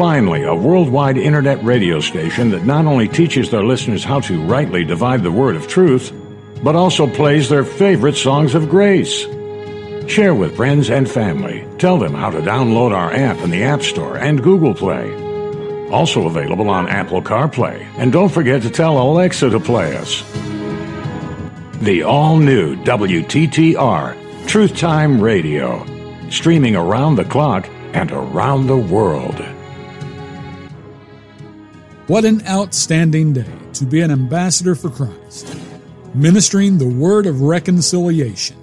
Finally, a worldwide internet radio station that not only teaches their listeners how to rightly divide the word of truth, but also plays their favorite songs of grace. Share with friends and family. Tell them how to download our app in the App Store and Google Play. Also available on Apple CarPlay. And don't forget to tell Alexa to play us. The all new WTTR Truth Time Radio, streaming around the clock and around the world. What an outstanding day to be an ambassador for Christ, ministering the word of reconciliation.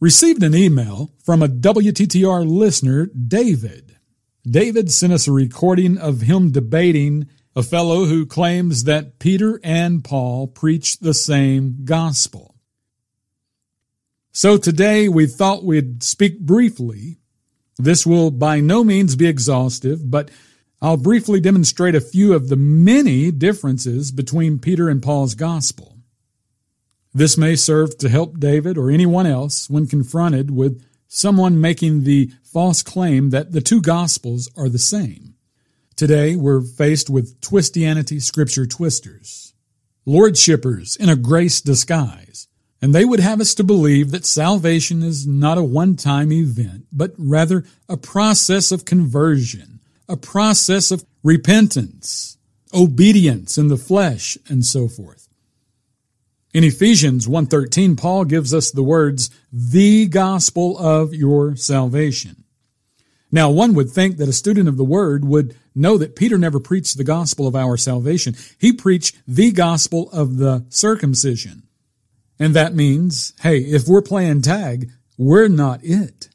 Received an email from a WTTR listener, David. David sent us a recording of him debating a fellow who claims that Peter and Paul preach the same gospel. So today we thought we'd speak briefly. This will by no means be exhaustive, but I'll briefly demonstrate a few of the many differences between Peter and Paul's gospel. This may serve to help David or anyone else when confronted with someone making the false claim that the two gospels are the same. Today, we're faced with twistianity scripture twisters, lordshippers in a grace disguise, and they would have us to believe that salvation is not a one-time event, but rather a process of conversion, a process of repentance, obedience in the flesh, and so forth. In Ephesians 1:13, Paul gives us the words, "the gospel of your salvation." Now, one would think that a student of the word would know that Peter never preached the gospel of our salvation. He preached the gospel of the circumcision. And that means, hey, if we're playing tag, we're not it.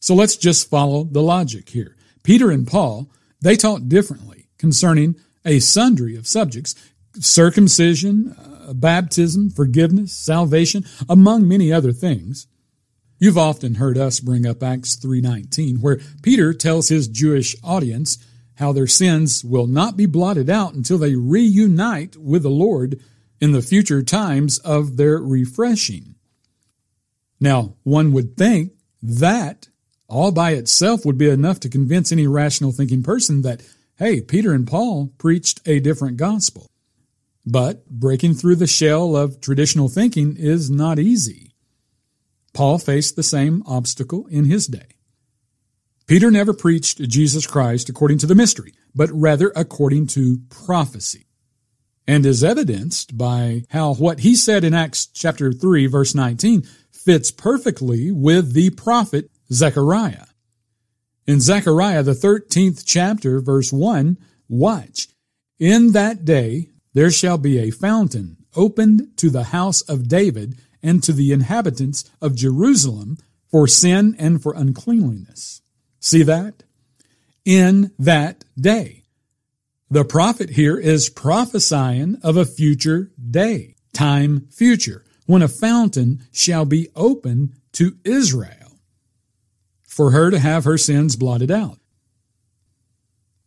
So let's just follow the logic here. Peter and Paul, they taught differently concerning a sundry of subjects circumcision, uh, baptism, forgiveness, salvation, among many other things. You've often heard us bring up Acts 3:19 where Peter tells his Jewish audience how their sins will not be blotted out until they reunite with the Lord in the future times of their refreshing. Now, one would think that all by itself would be enough to convince any rational thinking person that, hey, Peter and Paul preached a different gospel. But breaking through the shell of traditional thinking is not easy. Paul faced the same obstacle in his day. Peter never preached Jesus Christ according to the mystery, but rather according to prophecy, and is evidenced by how what he said in Acts chapter 3 verse 19 fits perfectly with the prophet Zechariah. In Zechariah, the 13th chapter, verse 1, watch. In that day there shall be a fountain opened to the house of David and to the inhabitants of Jerusalem for sin and for uncleanliness. See that? In that day. The prophet here is prophesying of a future day, time future, when a fountain shall be opened to Israel for her to have her sins blotted out.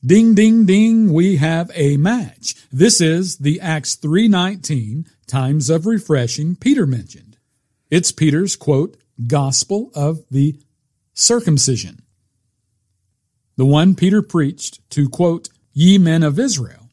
Ding, ding, ding, we have a match. This is the Acts 3.19 times of refreshing Peter mentioned. It's Peter's, quote, gospel of the circumcision. The one Peter preached to, quote, ye men of Israel.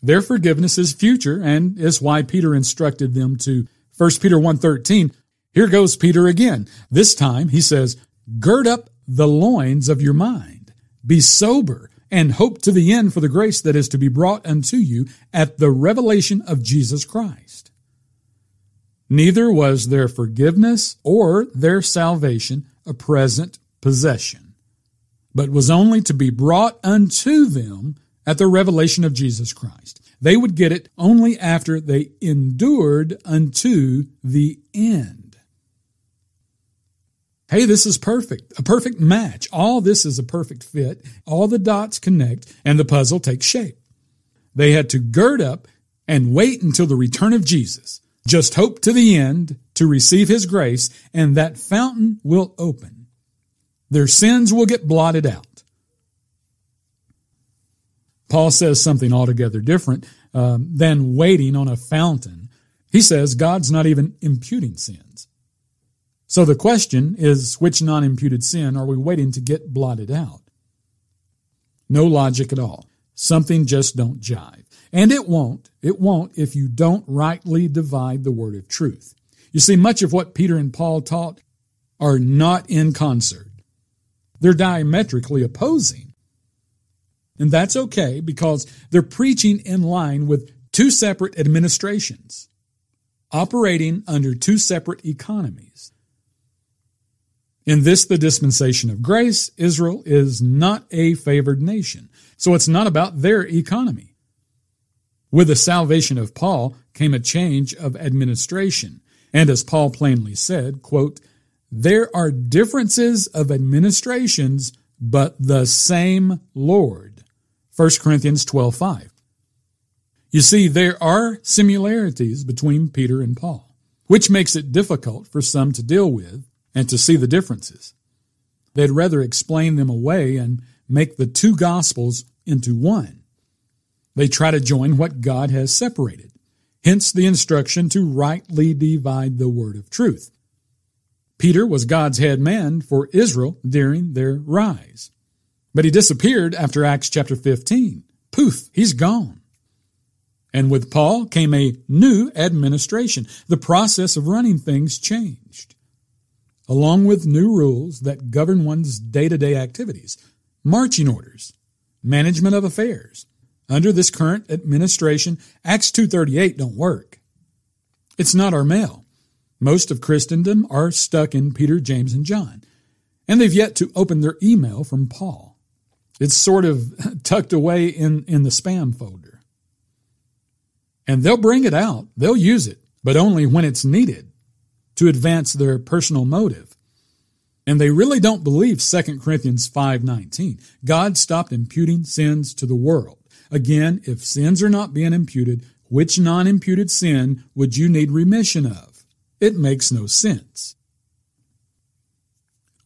Their forgiveness is future and is why Peter instructed them to 1 Peter 1.13, here goes Peter again. This time he says, gird up the loins of your mind be sober and hope to the end for the grace that is to be brought unto you at the revelation of Jesus Christ. Neither was their forgiveness or their salvation a present possession, but was only to be brought unto them at the revelation of Jesus Christ. They would get it only after they endured unto the end. Hey, this is perfect. A perfect match. All this is a perfect fit. All the dots connect and the puzzle takes shape. They had to gird up and wait until the return of Jesus. Just hope to the end to receive his grace and that fountain will open. Their sins will get blotted out. Paul says something altogether different um, than waiting on a fountain. He says God's not even imputing sins. So the question is which non imputed sin are we waiting to get blotted out? No logic at all. Something just don't jive. And it won't. It won't if you don't rightly divide the word of truth. You see, much of what Peter and Paul taught are not in concert. They're diametrically opposing. And that's okay because they're preaching in line with two separate administrations, operating under two separate economies. In this, the dispensation of grace, Israel is not a favored nation. So it's not about their economy. With the salvation of Paul came a change of administration. And as Paul plainly said, quote, there are differences of administrations, but the same Lord. 1 Corinthians 12 5. You see, there are similarities between Peter and Paul, which makes it difficult for some to deal with and to see the differences. They'd rather explain them away and make the two gospels into one. They try to join what God has separated, hence the instruction to rightly divide the word of truth. Peter was God's head man for Israel during their rise. But he disappeared after Acts chapter 15. Poof, he's gone. And with Paul came a new administration. The process of running things changed along with new rules that govern one's day to day activities, marching orders, management of affairs. Under this current administration, Acts 238 don't work. It's not our mail. Most of Christendom are stuck in Peter, James, and John, and they've yet to open their email from Paul. It's sort of tucked away in, in the spam folder. And they'll bring it out, they'll use it, but only when it's needed to advance their personal motive. And they really don't believe 2 Corinthians 5:19. God stopped imputing sins to the world. Again, if sins are not being imputed, which non-imputed sin would you need remission of? It makes no sense.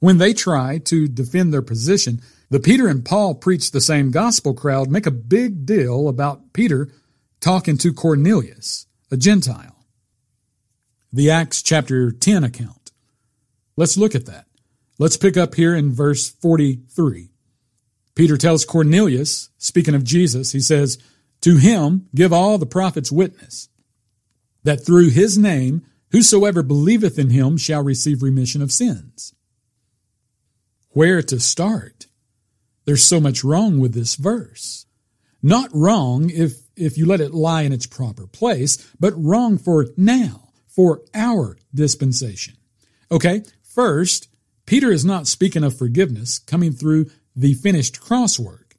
When they try to defend their position, the Peter and Paul preach the same gospel crowd make a big deal about Peter talking to Cornelius, a Gentile the Acts chapter 10 account. Let's look at that. Let's pick up here in verse 43. Peter tells Cornelius, speaking of Jesus, he says, To him give all the prophets witness, that through his name whosoever believeth in him shall receive remission of sins. Where to start? There's so much wrong with this verse. Not wrong if, if you let it lie in its proper place, but wrong for now for our dispensation. Okay, first, Peter is not speaking of forgiveness coming through the finished cross work.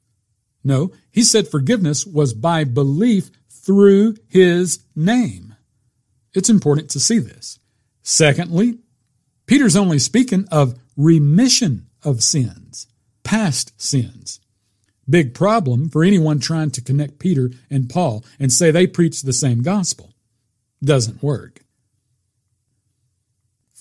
No, he said forgiveness was by belief through his name. It's important to see this. Secondly, Peter's only speaking of remission of sins, past sins. Big problem for anyone trying to connect Peter and Paul and say they preach the same gospel. Doesn't work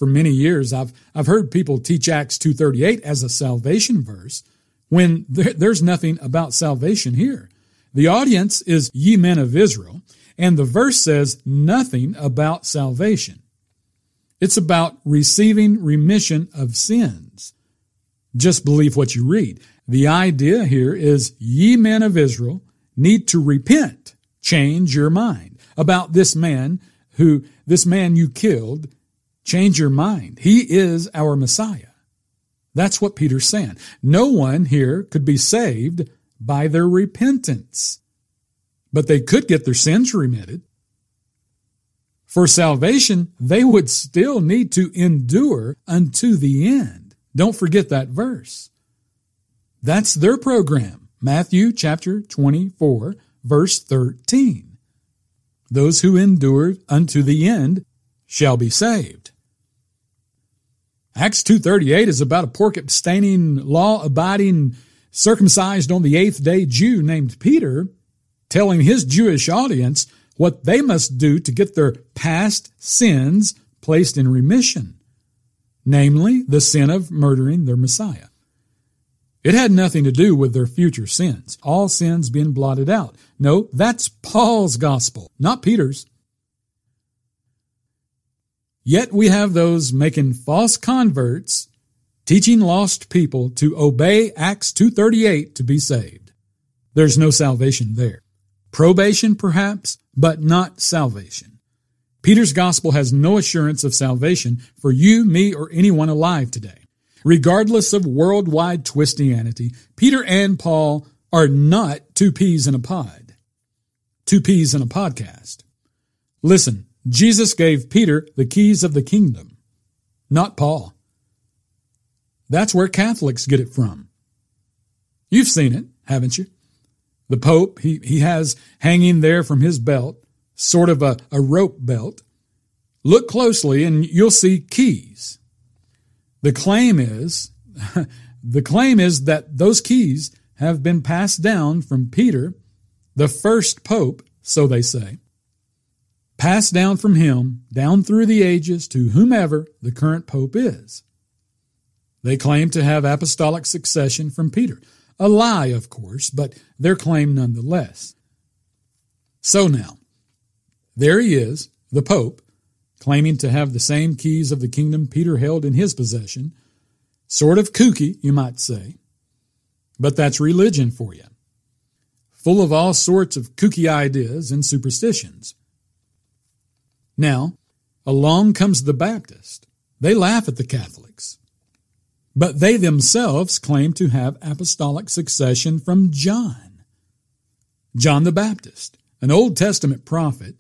for many years I've I've heard people teach Acts 2:38 as a salvation verse when there, there's nothing about salvation here. The audience is ye men of Israel, and the verse says nothing about salvation. It's about receiving remission of sins. Just believe what you read. The idea here is ye men of Israel need to repent, change your mind about this man who, this man you killed Change your mind. He is our Messiah. That's what Peter's saying. No one here could be saved by their repentance, but they could get their sins remitted. For salvation, they would still need to endure unto the end. Don't forget that verse. That's their program. Matthew chapter 24, verse 13. Those who endure unto the end shall be saved. Acts 2.38 is about a pork abstaining, law abiding, circumcised on the eighth day Jew named Peter telling his Jewish audience what they must do to get their past sins placed in remission, namely the sin of murdering their Messiah. It had nothing to do with their future sins, all sins being blotted out. No, that's Paul's gospel, not Peter's. Yet we have those making false converts, teaching lost people to obey Acts 2.38 to be saved. There's no salvation there. Probation, perhaps, but not salvation. Peter's gospel has no assurance of salvation for you, me, or anyone alive today. Regardless of worldwide twistianity, Peter and Paul are not two peas in a pod. Two peas in a podcast. Listen, Jesus gave Peter the keys of the kingdom, not Paul. That's where Catholics get it from. You've seen it, haven't you? The Pope, he, he has hanging there from his belt, sort of a, a rope belt. Look closely and you'll see keys. The claim is, the claim is that those keys have been passed down from Peter, the first pope, so they say, passed down from him down through the ages to whomever the current pope is. They claim to have apostolic succession from Peter. A lie, of course, but their claim nonetheless. So now, there he is, the Pope, claiming to have the same keys of the kingdom Peter held in his possession. Sort of kooky, you might say. But that's religion for you. Full of all sorts of kooky ideas and superstitions. Now, along comes the Baptist. They laugh at the Catholics. But they themselves claim to have apostolic succession from John. John the Baptist, an Old Testament prophet,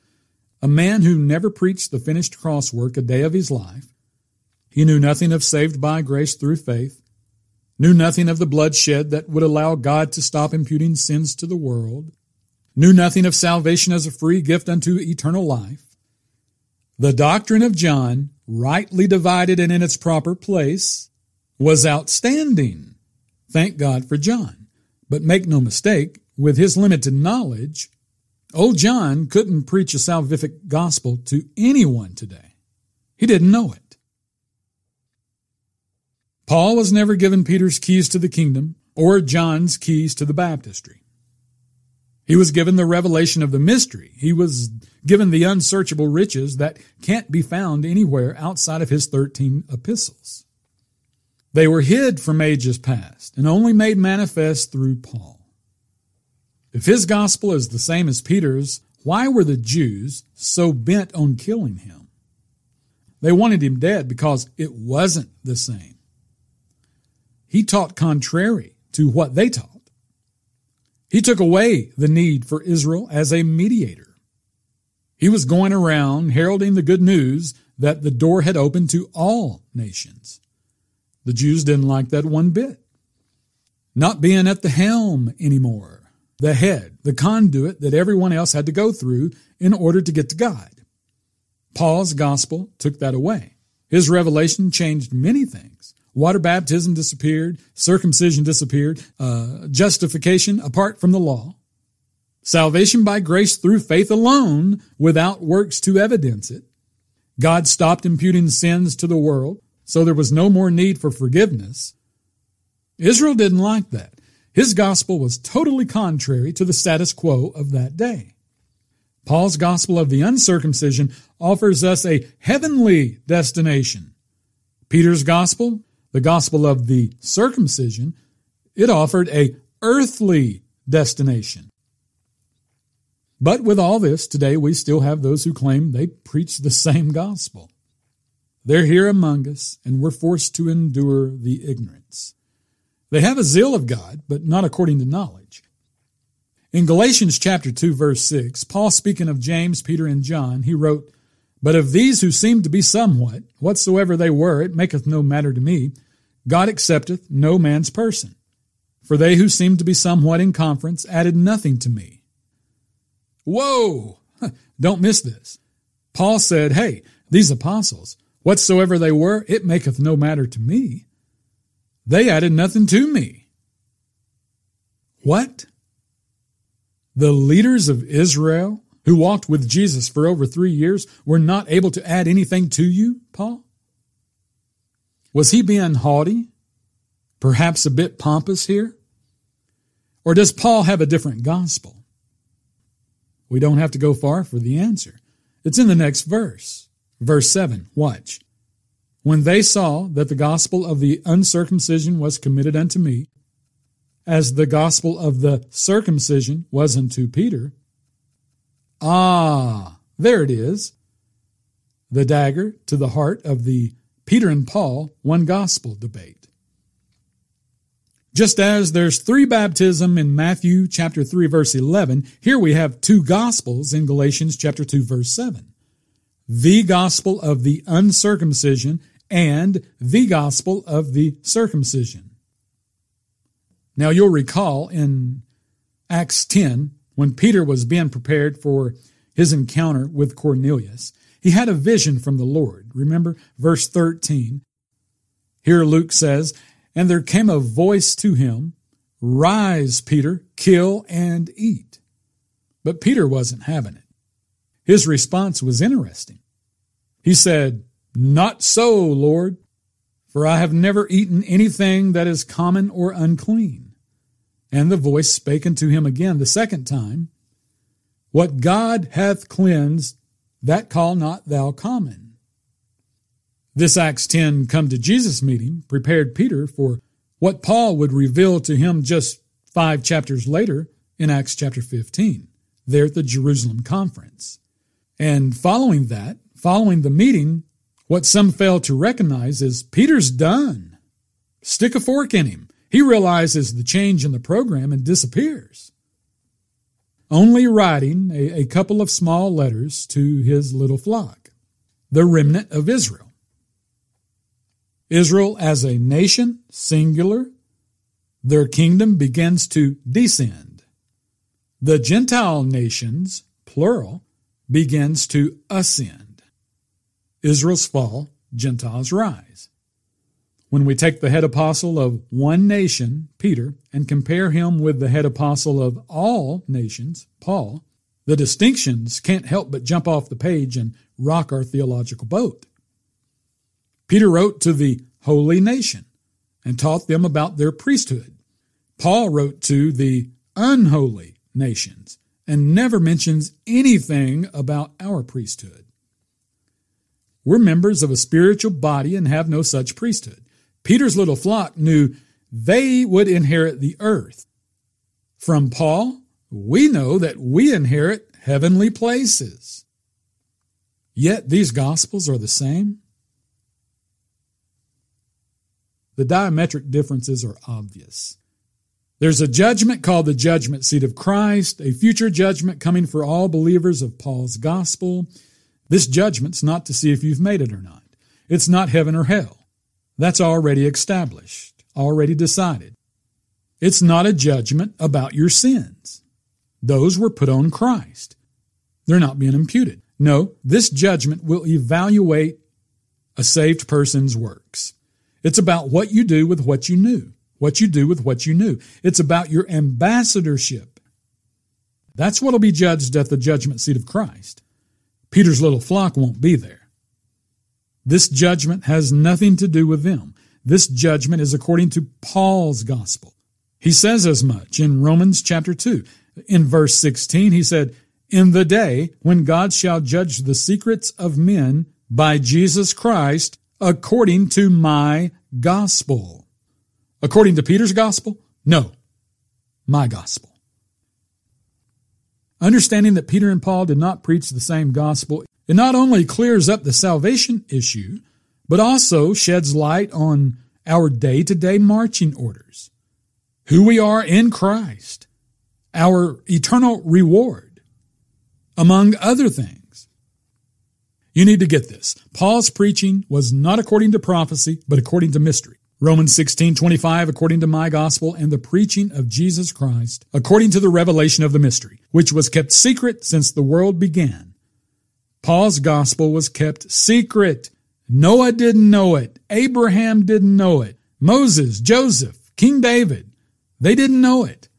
a man who never preached the finished cross work a day of his life. He knew nothing of saved by grace through faith, knew nothing of the bloodshed that would allow God to stop imputing sins to the world, knew nothing of salvation as a free gift unto eternal life. The doctrine of John, rightly divided and in its proper place, was outstanding. Thank God for John. But make no mistake, with his limited knowledge, Old John couldn't preach a salvific gospel to anyone today. He didn't know it. Paul was never given Peter's keys to the kingdom or John's keys to the baptistry. He was given the revelation of the mystery. He was given the unsearchable riches that can't be found anywhere outside of his 13 epistles. They were hid from ages past and only made manifest through Paul. If his gospel is the same as Peter's, why were the Jews so bent on killing him? They wanted him dead because it wasn't the same. He taught contrary to what they taught. He took away the need for Israel as a mediator. He was going around heralding the good news that the door had opened to all nations. The Jews didn't like that one bit. Not being at the helm anymore the head, the conduit that everyone else had to go through in order to get to God. Paul's gospel took that away. His revelation changed many things. Water baptism disappeared, circumcision disappeared, uh, justification apart from the law, salvation by grace through faith alone without works to evidence it. God stopped imputing sins to the world, so there was no more need for forgiveness. Israel didn't like that. His gospel was totally contrary to the status quo of that day. Paul's gospel of the uncircumcision offers us a heavenly destination. Peter's gospel, the gospel of the circumcision, it offered a earthly destination. But with all this, today we still have those who claim they preach the same gospel. They're here among us, and we're forced to endure the ignorance. They have a zeal of God, but not according to knowledge. In Galatians chapter 2 verse 6, Paul speaking of James, Peter, and John, he wrote, But of these who seemed to be somewhat, whatsoever they were, it maketh no matter to me, God accepteth no man's person. For they who seemed to be somewhat in conference added nothing to me. Whoa! Don't miss this. Paul said, Hey, these apostles, whatsoever they were, it maketh no matter to me. They added nothing to me. What? The leaders of Israel who walked with Jesus for over three years were not able to add anything to you, Paul? Was he being haughty? Perhaps a bit pompous here? Or does Paul have a different gospel? We don't have to go far for the answer. It's in the next verse, Verse 7, watch. When they saw that the gospel of the uncircumcision was committed unto me, as the gospel of the circumcision was unto Peter, ah, there it is. The dagger to the heart of the Peter and Paul one gospel debate. Just as there's three baptism in Matthew chapter 3 verse 11, here we have two gospels in Galatians chapter 2 verse 7. The gospel of the uncircumcision and the gospel of the circumcision. Now you'll recall in Acts 10, when Peter was being prepared for his encounter with Cornelius, he had a vision from the Lord. Remember verse 13. Here Luke says, And there came a voice to him, Rise, Peter, kill and eat. But Peter wasn't having it. His response was interesting. He said, Not so, Lord, for I have never eaten anything that is common or unclean. And the voice spake unto him again the second time, What God hath cleansed, that call not thou common. This Acts 10 come to Jesus meeting prepared Peter for what Paul would reveal to him just five chapters later in Acts chapter 15, there at the Jerusalem conference. And following that, following the meeting, what some fail to recognize is Peter's done. Stick a fork in him. He realizes the change in the program and disappears only writing a, a couple of small letters to his little flock, the remnant of Israel. Israel as a nation, singular, their kingdom begins to descend. The Gentile nations, plural, begins to ascend. Israel's fall, Gentiles rise. When we take the head apostle of one nation, Peter, and compare him with the head apostle of all nations, Paul, the distinctions can't help but jump off the page and rock our theological boat. Peter wrote to the holy nation and taught them about their priesthood. Paul wrote to the unholy nations and never mentions anything about our priesthood. We're members of a spiritual body and have no such priesthood. Peter's little flock knew they would inherit the earth. From Paul, we know that we inherit heavenly places. Yet these gospels are the same. The diametric differences are obvious. There's a judgment called the judgment seat of Christ, a future judgment coming for all believers of Paul's gospel. This judgment's not to see if you've made it or not. It's not heaven or hell. That's already established, already decided. It's not a judgment about your sins. Those were put on Christ. They're not being imputed. No, this judgment will evaluate a saved person's works. It's about what you do with what you knew, what you do with what you knew. It's about your ambassadorship. That's what will be judged at the judgment seat of Christ. Peter's little flock won't be there. This judgment has nothing to do with them. This judgment is according to Paul's gospel. He says as much in Romans chapter 2. In verse 16, he said, In the day when God shall judge the secrets of men by Jesus Christ according to my gospel. According to Peter's gospel? No, my gospel. Understanding that Peter and Paul did not preach the same gospel it not only clears up the salvation issue, but also sheds light on our day to day marching orders, who we are in Christ, our eternal reward, among other things. You need to get this. Paul's preaching was not according to prophecy, but according to mystery. Romans 16, 25, according to my gospel and the preaching of Jesus Christ, according to the revelation of the mystery, which was kept secret since the world began Paul's gospel was kept secret. Noah didn't know it. Abraham didn't know it. Moses, Joseph, King David, they didn't know it.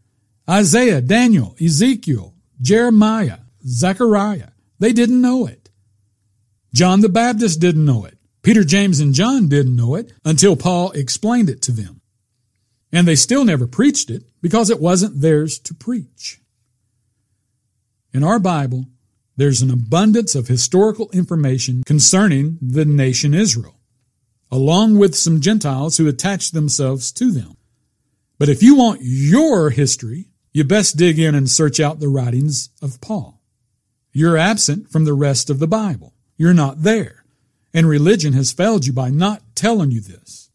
Isaiah, Daniel, Ezekiel, Jeremiah, Zechariah, they didn't know it. John the Baptist didn't know it. Peter, James, and John didn't know it until Paul explained it to them. And they still never preached it because it wasn't theirs to preach. In our Bible, there's an abundance of historical information concerning the nation Israel, along with some Gentiles who attached themselves to them. But if you want your history, you best dig in and search out the writings of Paul. You're absent from the rest of the Bible. You're not there. And religion has failed you by not telling you this.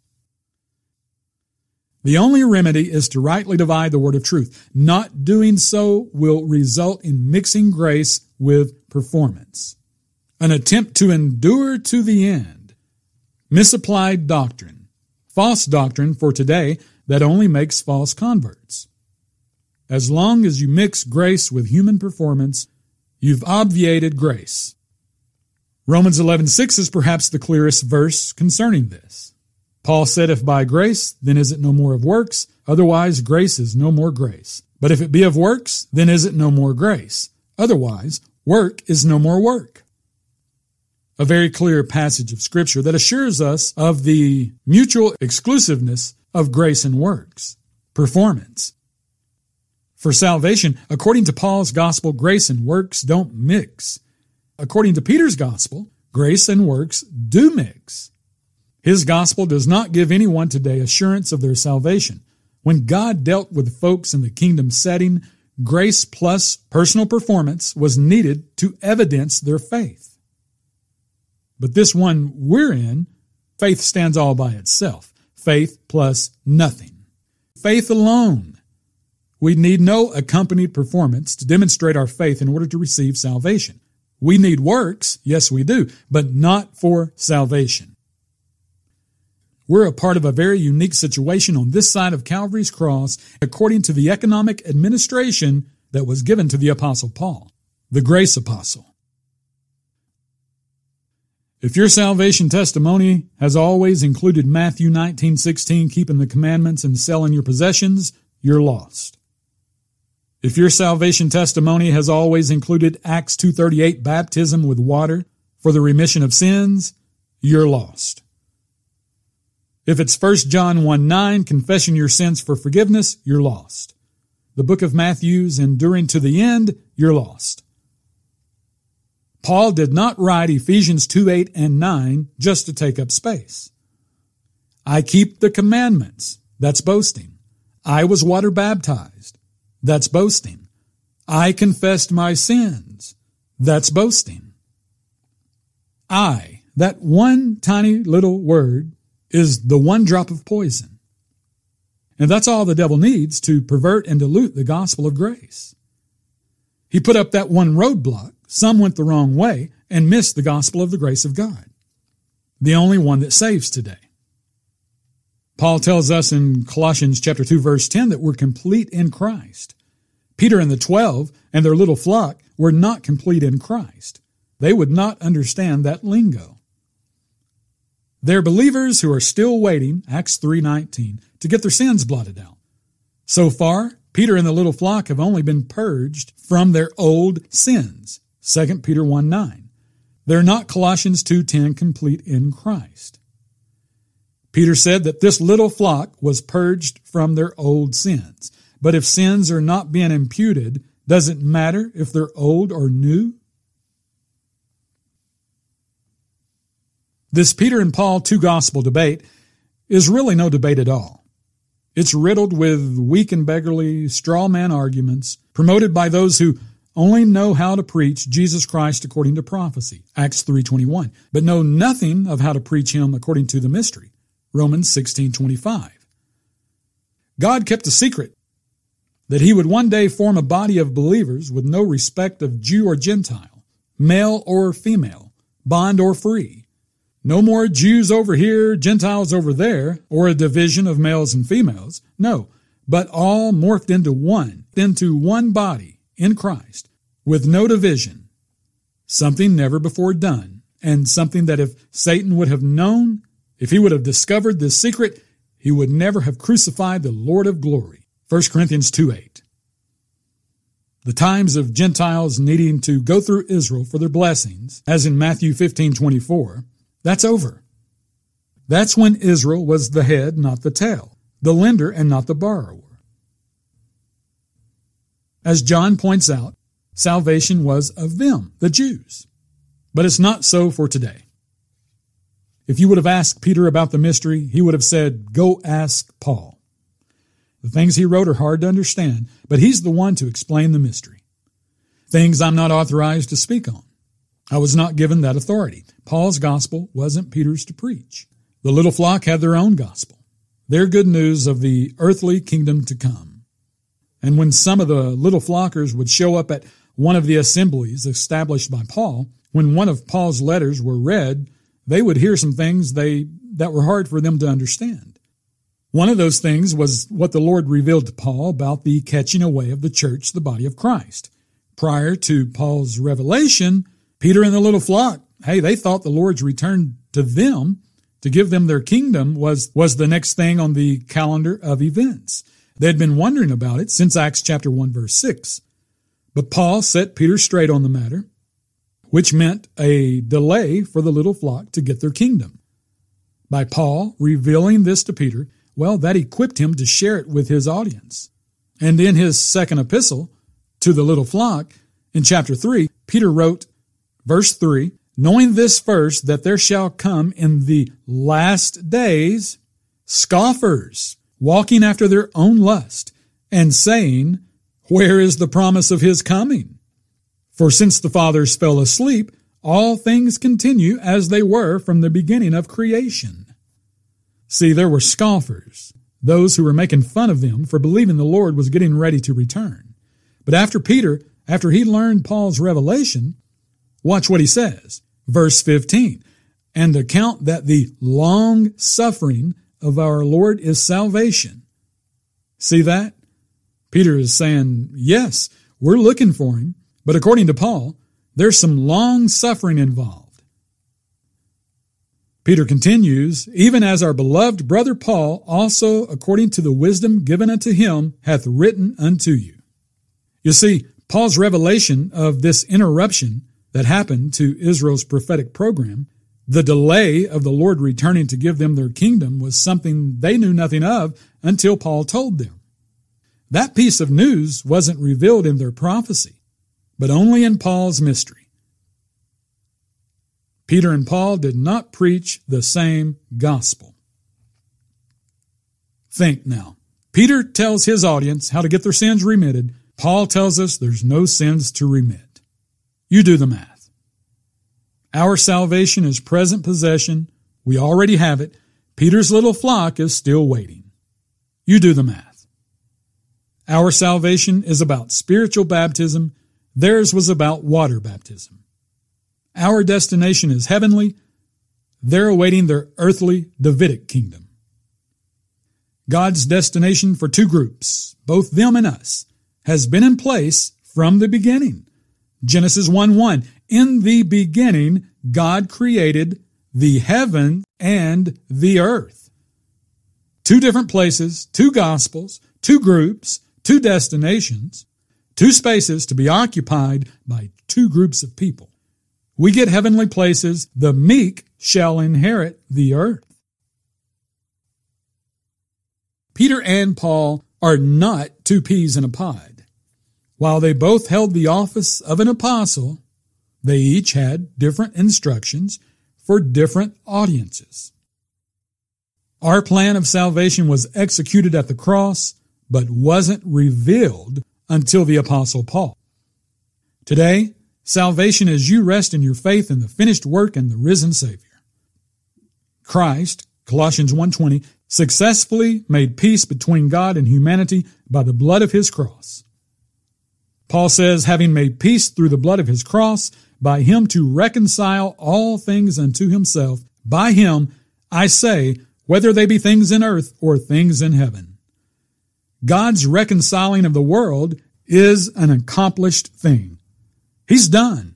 The only remedy is to rightly divide the word of truth. Not doing so will result in mixing grace with performance. An attempt to endure to the end. Misapplied doctrine. False doctrine for today that only makes false converts. As long as you mix grace with human performance, you've obviated grace. Romans 11:6 is perhaps the clearest verse concerning this. Paul said, If by grace, then is it no more of works? Otherwise, grace is no more grace. But if it be of works, then is it no more grace? Otherwise, work is no more work. A very clear passage of scripture that assures us of the mutual exclusiveness of grace and works, performance. For salvation, according to Paul's gospel, grace and works don't mix. According to Peter's gospel, grace and works do mix. His gospel does not give anyone today assurance of their salvation. When God dealt with folks in the kingdom setting, grace plus personal performance was needed to evidence their faith. But this one we're in, faith stands all by itself. Faith plus nothing. Faith alone we need no accompanied performance to demonstrate our faith in order to receive salvation. We need works, yes, we do, but not for salvation. We're a part of a very unique situation on this side of Calvary's cross according to the economic administration that was given to the Apostle Paul, the grace apostle. If your salvation testimony has always included Matthew 19:16 keeping the commandments and selling your possessions, you're lost. If your salvation testimony has always included Acts 2:38 baptism with water for the remission of sins, you're lost. If it's 1 John 1 9, confessing your sins for forgiveness, you're lost. The book of Matthew's enduring to the end, you're lost. Paul did not write Ephesians 2 8 and 9 just to take up space. I keep the commandments. That's boasting. I was water baptized. That's boasting. I confessed my sins. That's boasting. I, that one tiny little word, is the one drop of poison. And that's all the devil needs to pervert and dilute the gospel of grace. He put up that one roadblock. Some went the wrong way and missed the gospel of the grace of God, the only one that saves today. Paul tells us in Colossians chapter 2 verse 10 that we're complete in Christ. Peter and the 12 and their little flock were not complete in Christ. They would not understand that lingo. They're believers who are still waiting, Acts 3:19, to get their sins blotted out. So far, Peter and the little flock have only been purged from their old sins, 2 Peter 1:9. They're not Colossians 2:10 complete in Christ. Peter said that this little flock was purged from their old sins. But if sins are not being imputed, does it matter if they're old or new? This Peter and Paul two gospel debate is really no debate at all. It's riddled with weak and beggarly straw man arguments promoted by those who only know how to preach Jesus Christ according to prophecy, Acts 3:21, but know nothing of how to preach him according to the mystery, Romans 16:25. God kept a secret that he would one day form a body of believers with no respect of Jew or Gentile, male or female, bond or free. No more Jews over here, Gentiles over there, or a division of males and females. No, but all morphed into one, into one body in Christ, with no division, something never before done, and something that if Satan would have known, if he would have discovered this secret, he would never have crucified the Lord of glory. 1 Corinthians 2 8. The times of Gentiles needing to go through Israel for their blessings, as in Matthew 15 24, that's over. That's when Israel was the head, not the tail, the lender and not the borrower. As John points out, salvation was of them, the Jews. But it's not so for today. If you would have asked Peter about the mystery, he would have said, Go ask Paul. The things he wrote are hard to understand, but he's the one to explain the mystery. Things I'm not authorized to speak on. I was not given that authority. Paul's gospel wasn't Peter's to preach. The little flock had their own gospel, their good news of the earthly kingdom to come. And when some of the little flockers would show up at one of the assemblies established by Paul, when one of Paul's letters were read, they would hear some things they, that were hard for them to understand. One of those things was what the Lord revealed to Paul about the catching away of the church, the body of Christ. Prior to Paul's revelation, Peter and the little flock, hey, they thought the Lord's return to them to give them their kingdom was, was the next thing on the calendar of events. They had been wondering about it since Acts chapter 1 verse 6. But Paul set Peter straight on the matter which meant a delay for the little flock to get their kingdom. By Paul revealing this to Peter, well, that equipped him to share it with his audience. And in his second epistle to the little flock, in chapter 3, Peter wrote, verse 3, knowing this first, that there shall come in the last days scoffers, walking after their own lust, and saying, Where is the promise of his coming? For since the fathers fell asleep, all things continue as they were from the beginning of creation. See, there were scoffers, those who were making fun of them for believing the Lord was getting ready to return. But after Peter, after he learned Paul's revelation, watch what he says. Verse 15, and account that the long suffering of our Lord is salvation. See that? Peter is saying, yes, we're looking for him. But according to Paul, there's some long suffering involved. Peter continues, even as our beloved brother Paul also, according to the wisdom given unto him, hath written unto you. You see, Paul's revelation of this interruption that happened to Israel's prophetic program, the delay of the Lord returning to give them their kingdom was something they knew nothing of until Paul told them. That piece of news wasn't revealed in their prophecy but only in Paul's mystery. Peter and Paul did not preach the same gospel. Think now. Peter tells his audience how to get their sins remitted. Paul tells us there's no sins to remit. You do the math. Our salvation is present possession. We already have it. Peter's little flock is still waiting. You do the math. Our salvation is about spiritual baptism Theirs was about water baptism. Our destination is heavenly. They're awaiting their earthly Davidic kingdom. God's destination for two groups, both them and us, has been in place from the beginning. Genesis 1 1. In the beginning, God created the heaven and the earth. Two different places, two gospels, two groups, two destinations two spaces to be occupied by two groups of people. We get heavenly places. The meek shall inherit the earth. Peter and Paul are not two peas in a pod. While they both held the office of an apostle, they each had different instructions for different audiences. Our plan of salvation was executed at the cross, but wasn't revealed until the apostle Paul. Today, salvation is you rest in your faith in the finished work and the risen Savior. Christ, Colossians 1.20, successfully made peace between God and humanity by the blood of his cross. Paul says, having made peace through the blood of his cross, by him to reconcile all things unto himself, by him, I say, whether they be things in earth or things in heaven. God's reconciling of the world is an accomplished thing. He's done.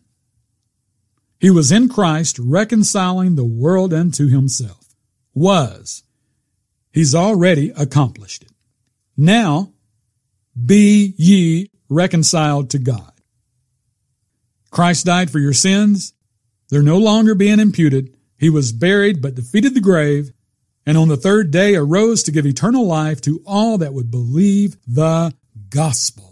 He was in Christ reconciling the world unto himself. Was. He's already accomplished it. Now, be ye reconciled to God. Christ died for your sins. They're no longer being imputed. He was buried but defeated the grave and on the third day arose to give eternal life to all that would believe the gospel.